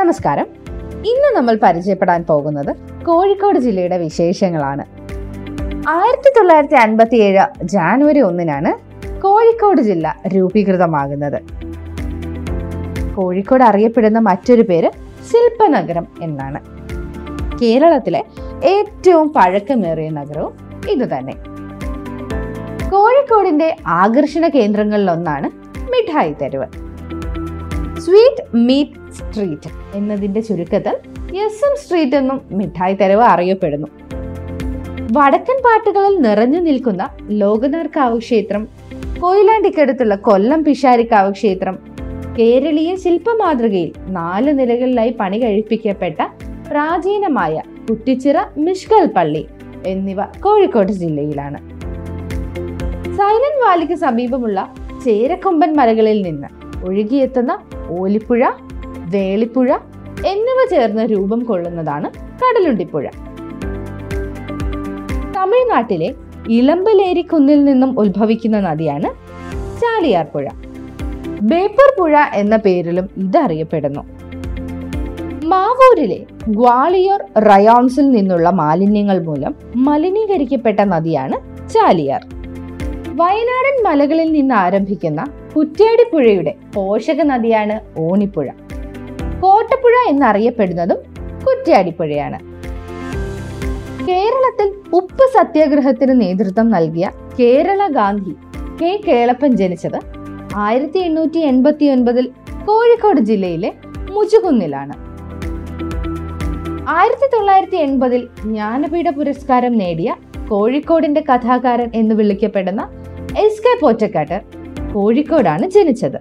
നമസ്കാരം. ഇന്ന് നമ്മൾ പരിചയപ്പെടാൻ പോകുന്നത് കോഴിക്കോട് ജില്ലയുടെ വിശേഷങ്ങളാണ്. ആയിരത്തി തൊള്ളായിരത്തി അൻപത്തി ഏഴ് ജാനുവരി ഒന്നിനാണ് കോഴിക്കോട് ജില്ല രൂപീകൃതമാകുന്നത്. കോഴിക്കോട് അറിയപ്പെടുന്ന മറ്റൊരു പേര് ശില്പനഗരം എന്നാണ്. കേരളത്തിലെ ഏറ്റവും പഴക്കമേറിയ നഗരവും ഇതുതന്നെ കോഴിക്കോടിന്റെ ആകർഷണ കേന്ദ്രങ്ങളിലൊന്നാണ് മിഠായി തെരുവ്. സ്വീറ്റ് മീറ്റ് സ്ട്രീറ്റ് എന്നതിന്റെ ചുരുക്കത്തിൽ എസ് എം സ്ട്രീറ്റ് എന്നും മിഠായി തെരുവ് അറിയപ്പെടുന്നു. വടക്കൻ പാട്ടുകളിൽ നിറഞ്ഞു നിൽക്കുന്ന ലോകനാർക്കാവ് ക്ഷേത്രം കൊയിലാണ്ടിക്കടുത്തുള്ള കൊല്ലം പിഷാരിക്കാവ് ക്ഷേത്രം കേരളീയ ശില്പമാതൃകയിൽ നാല് നിലകളിലായി പണി കഴിപ്പിക്കപ്പെട്ട പ്രാചീനമായ കുറ്റിച്ചിറ മിഷ്കൽ പള്ളി എന്നിവ കോഴിക്കോട് ജില്ലയിലാണ്. സൈലന്റ് വാലിക്ക് സമീപമുള്ള ചേരക്കൊമ്പൻ മലകളിൽ നിന്ന് ഒഴുകിയെത്തുന്ന ഓലിപ്പുഴ വേളിപ്പുഴ എന്നിവ ചേർന്ന് രൂപം കൊള്ളുന്നതാണ് കടലുണ്ടിപ്പുഴ. തമിഴ്നാട്ടിലെ ഇളമ്പലേരിക്കുന്നിൽ നിന്നും ഉത്ഭവിക്കുന്ന നദിയാണ് ചാലിയാർ പുഴ ബേപ്പർ പുഴ എന്ന പേരിലും ഇതറിയപ്പെടുന്നു. മാവൂരിലെ ഗ്വാളിയോർ റയോൺസിൽ നിന്നുള്ള മാലിന്യങ്ങൾ മൂലം മലിനീകരിക്കപ്പെട്ട നദിയാണ് ചാലിയാർ. വയനാടൻ മലകളിൽ നിന്ന് ആരംഭിക്കുന്ന കുറ്റ്യാടിപ്പുഴയുടെ പോഷക നദിയാണ് ഓണിപ്പുഴ. കോട്ടപ്പുഴ എന്നറിയപ്പെടുന്നതും കുറ്റ്യാടിപ്പുഴയാണ്. കേരളത്തിൽ ഉപ്പ് സത്യാഗ്രഹത്തിന് നേതൃത്വം നൽകിയ കേരള ഗാന്ധി കെ കേളപ്പൻ ജനിച്ചത് ആയിരത്തി എണ്ണൂറ്റി എൺപത്തി ഒൻപതിൽ കോഴിക്കോട് ജില്ലയിലെ മുജുകുന്നിലാണ്. ആയിരത്തി തൊള്ളായിരത്തി എൺപതിൽ ജ്ഞാനപീഠ പുരസ്കാരം നേടിയ കോഴിക്കോടിന്റെ കഥാകാരൻ എന്ന് വിളിക്കപ്പെടുന്ന എസ് കെ പോറ്റക്കാട്ട് കോഴിക്കോടാണ് ജനിച്ചത്.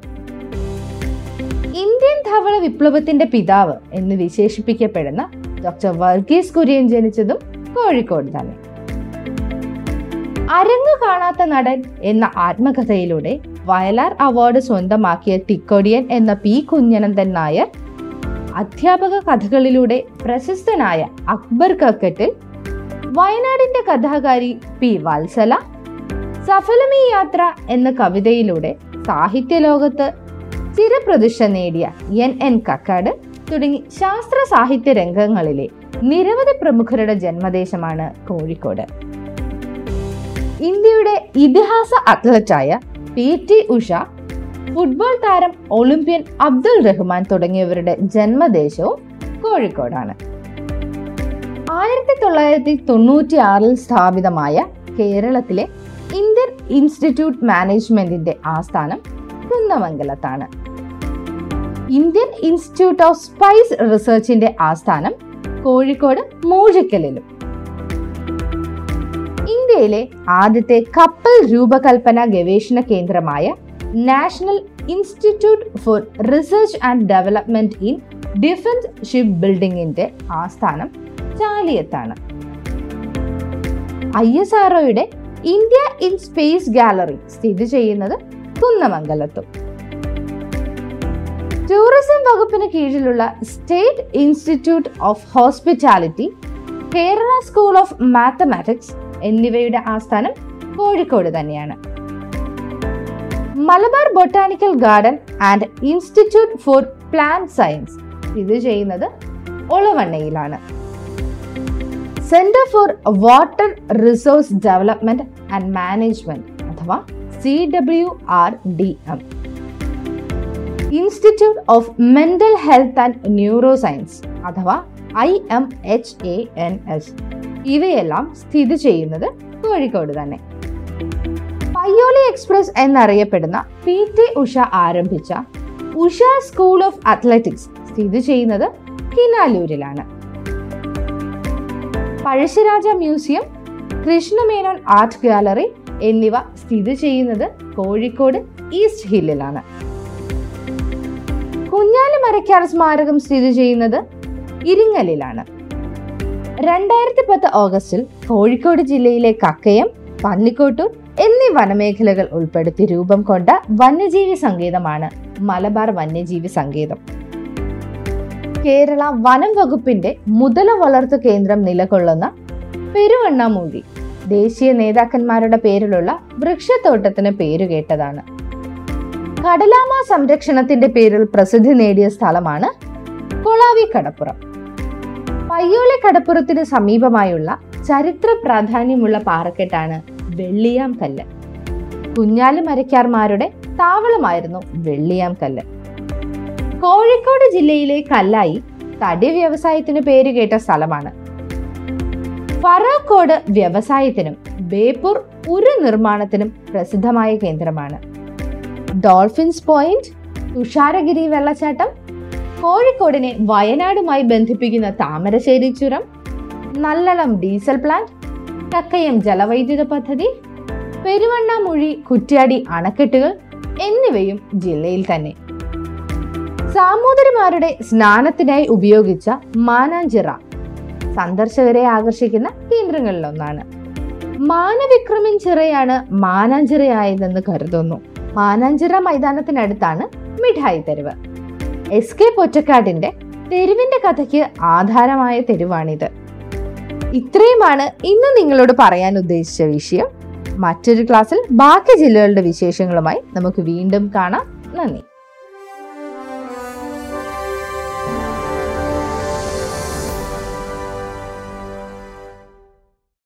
ഇന്ത്യൻ ധവള വിപ്ലവത്തിന്റെ പിതാവ് എന്ന് വിശേഷിപ്പിക്കപ്പെടുന്ന ഡോക്ടർ വർഗീസ് കുര്യൻ ജനിച്ചതും കോഴിക്കോട് തന്നെ. അരങ്ങു കാണാത്ത നടൻ എന്ന ആത്മകഥയിലൂടെ വയലാർ അവാർഡ് സ്വന്തമാക്കിയ തിക്കൊടിയൻ എന്ന പി കുഞ്ഞനന്ദൻ നായർ അധ്യാപക കഥകളിലൂടെ പ്രശസ്തനായ അക്ബർ കക്കറ്റിൽ വയനാടിന്റെ കഥാകാരി പി വത്സല സഫലമീ യാത്ര എന്ന കവിതയിലൂടെ സാഹിത്യ ലോകത്ത് ചിരപ്രതിഷ്ഠ നേടിയ എൻ എൻ കക്കാട് തുടങ്ങി ശാസ്ത്ര സാഹിത്യ രംഗങ്ങളിലെ നിരവധി പ്രമുഖരുടെ ജന്മദേശമാണ് കോഴിക്കോട്. ഇന്ത്യയുടെ ഇതിഹാസ അത്ലറ്റായ പി ടി ഉഷ ഫുട്ബോൾ താരം ഒളിമ്പ്യൻ അബ്ദുൾ റഹ്മാൻ തുടങ്ങിയവരുടെ ജന്മദേശവും കോഴിക്കോടാണ്. ആയിരത്തി തൊള്ളായിരത്തി തൊണ്ണൂറ്റി ആറിൽ സ്ഥാപിതമായ കേരളത്തിലെ ഇന്ത്യൻ ഇൻസ്റ്റിറ്റ്യൂട്ട് മാനേജ്മെന്റിന്റെ ആസ്ഥാനം കുന്നമംഗലത്താണ് ഇന്ത്യൻ ഇൻസ്റ്റിറ്റ്യൂട്ട് ഓഫ് സ്പൈസ് റിസർച്ചിന്റെ ആസ്ഥാനം കോഴിക്കോട് മൂഴിക്കലിലും. ഇന്ത്യയിലെ ആദ്യത്തെ കപ്പൽ രൂപകൽപ്പന ഗവേഷണ കേന്ദ്രമായ national institute for research and development in defence ship ബിൽഡിംഗിന്റെ ആസ്ഥാനം ചാലിയത്താണ്. ഐ എസ് ആർഒയുടെ ഇന്ത്യ ഇൻ സ്പേസ് ഗാലറി സ്ഥിതി ചെയ്യുന്നത് കുന്നമംഗലത്തും ടൂറിസം വകുപ്പിന് കീഴിലുള്ള state institute of hospitality Kerala school of mathematics എന്നിവയുടെ ആസ്ഥാനം കോഴിക്കോട് തന്നെയാണ്. Malabar botanical garden and institute for plant science ഇത് ചെയ്യുന്നത് ഒളവണ്ണയിലാണ്. Centre for water resource development and management അഥവാ C W R D M institute of mental health and neuro science അഥവാ I M H A N S ഇവയെല്ലാം സ്ഥിതി ചെയ്യുന്നത് കോഴിക്കോട് തന്നെ. Payyoli express എന്നറിയപ്പെടുന്ന P T Usha ആരംഭിച്ച ഉഷ സ്കൂൾ ഓഫ് അത്ലറ്റിക്സ് സ്ഥിതി ചെയ്യുന്നത് കിനാലൂരിലാണ്. Pazhassiraja museum Krishna Menon art gallery എന്നിവ സ്ഥിതി ചെയ്യുന്നത് കോഴിക്കോട് ഈസ്റ്റ് ഹില്ലിലാണ്. കുഞ്ഞാലിമരക്കാർ സ്മാരകം സ്ഥിതി ചെയ്യുന്നത് ഇരിങ്ങലിലാണ്. രണ്ടായിരത്തി പത്ത് ഓഗസ്റ്റിൽ കോഴിക്കോട് ജില്ലയിലെ കക്കയം പന്നിക്കോട്ടൂർ എന്നീ വനമേഖലകൾ ഉൾപ്പെടുത്തി രൂപം കൊണ്ട വന്യജീവി സങ്കേതമാണ് മലബാർ വന്യജീവി സങ്കേതം. കേരള വനം വകുപ്പിന്റെ മുതല വളർത്തു കേന്ദ്രം നിലകൊള്ളുന്ന പെരുവണ്ണാമൂഴി ദേശീയ നേതാക്കന്മാരുടെ പേരിലുള്ള വൃക്ഷത്തോട്ടത്തിന് പേരുകേട്ടതാണ് കടലാമ സംരക്ഷണത്തിന്റെ പേരിൽ പ്രസിദ്ധി നേടിയ സ്ഥലമാണ് കൊളാവി കടപ്പുറം. പയ്യോളി കടപ്പുറത്തിന് സമീപമായുള്ള ചരിത്ര പ്രാധാന്യമുള്ള പാറക്കെട്ടാണ് വെള്ളിയാം കല്ല്. കുഞ്ഞാലി മരക്കാർമാരുടെ താവളമായിരുന്നു വെള്ളിയാം കല്ല്. കോഴിക്കോട് ജില്ലയിലെ കല്ലായി തടി വ്യവസായത്തിന് പേരുകേട്ട സ്ഥലമാണ് ഫറോക്കോട് വ്യവസായത്തിനും ബേപ്പൂർ ഉരു നിർമ്മാണത്തിനും പ്രസിദ്ധമായ കേന്ദ്രമാണ്. ഡോൾഫിൻസ് പോയിന്റ് തുഷാരഗിരി വെള്ളച്ചാട്ടം കോഴിക്കോടിനെ വയനാടുമായി ബന്ധിപ്പിക്കുന്ന താമരശ്ശേരി ചുരം നല്ലളം ഡീസൽ പ്ലാന്റ് കക്കയം ജലവൈദ്യുത പദ്ധതി പെരുവണ്ണാമൊഴി കുറ്റ്യാടി അണക്കെട്ടുകൾ എന്നിവയും ജില്ലയിൽ തന്നെ. സാമൂതിരിമാരുടെ സ്നാനത്തിനായി ഉപയോഗിച്ച മാനാഞ്ചിറ സന്ദർശകരെ ആകർഷിക്കുന്ന കേന്ദ്രങ്ങളിലൊന്നാണ്. മാനവിക്രമൻ ചിറയാണ് മാനാഞ്ചിറയായതെന്ന് കരുതുന്നു. മാനാഞ്ചിറ മൈതാനത്തിനടുത്താണ് മിഠായി തെരുവ്. എസ് കെ പൊറ്റക്കാടിന്റെ തെരുവിന്റെ കഥയ്ക്ക് ആധാരമായ തെരുവാണിത്. ഇത്രയുമാണ് ഇന്ന് നിങ്ങളോട് പറയാൻ ഉദ്ദേശിച്ച വിഷയം. മറ്റൊരു ക്ലാസ്സിൽ ബാക്കി ജില്ലകളുടെ വിശേഷങ്ങളുമായി നമുക്ക് വീണ്ടും കാണാം. നന്ദി.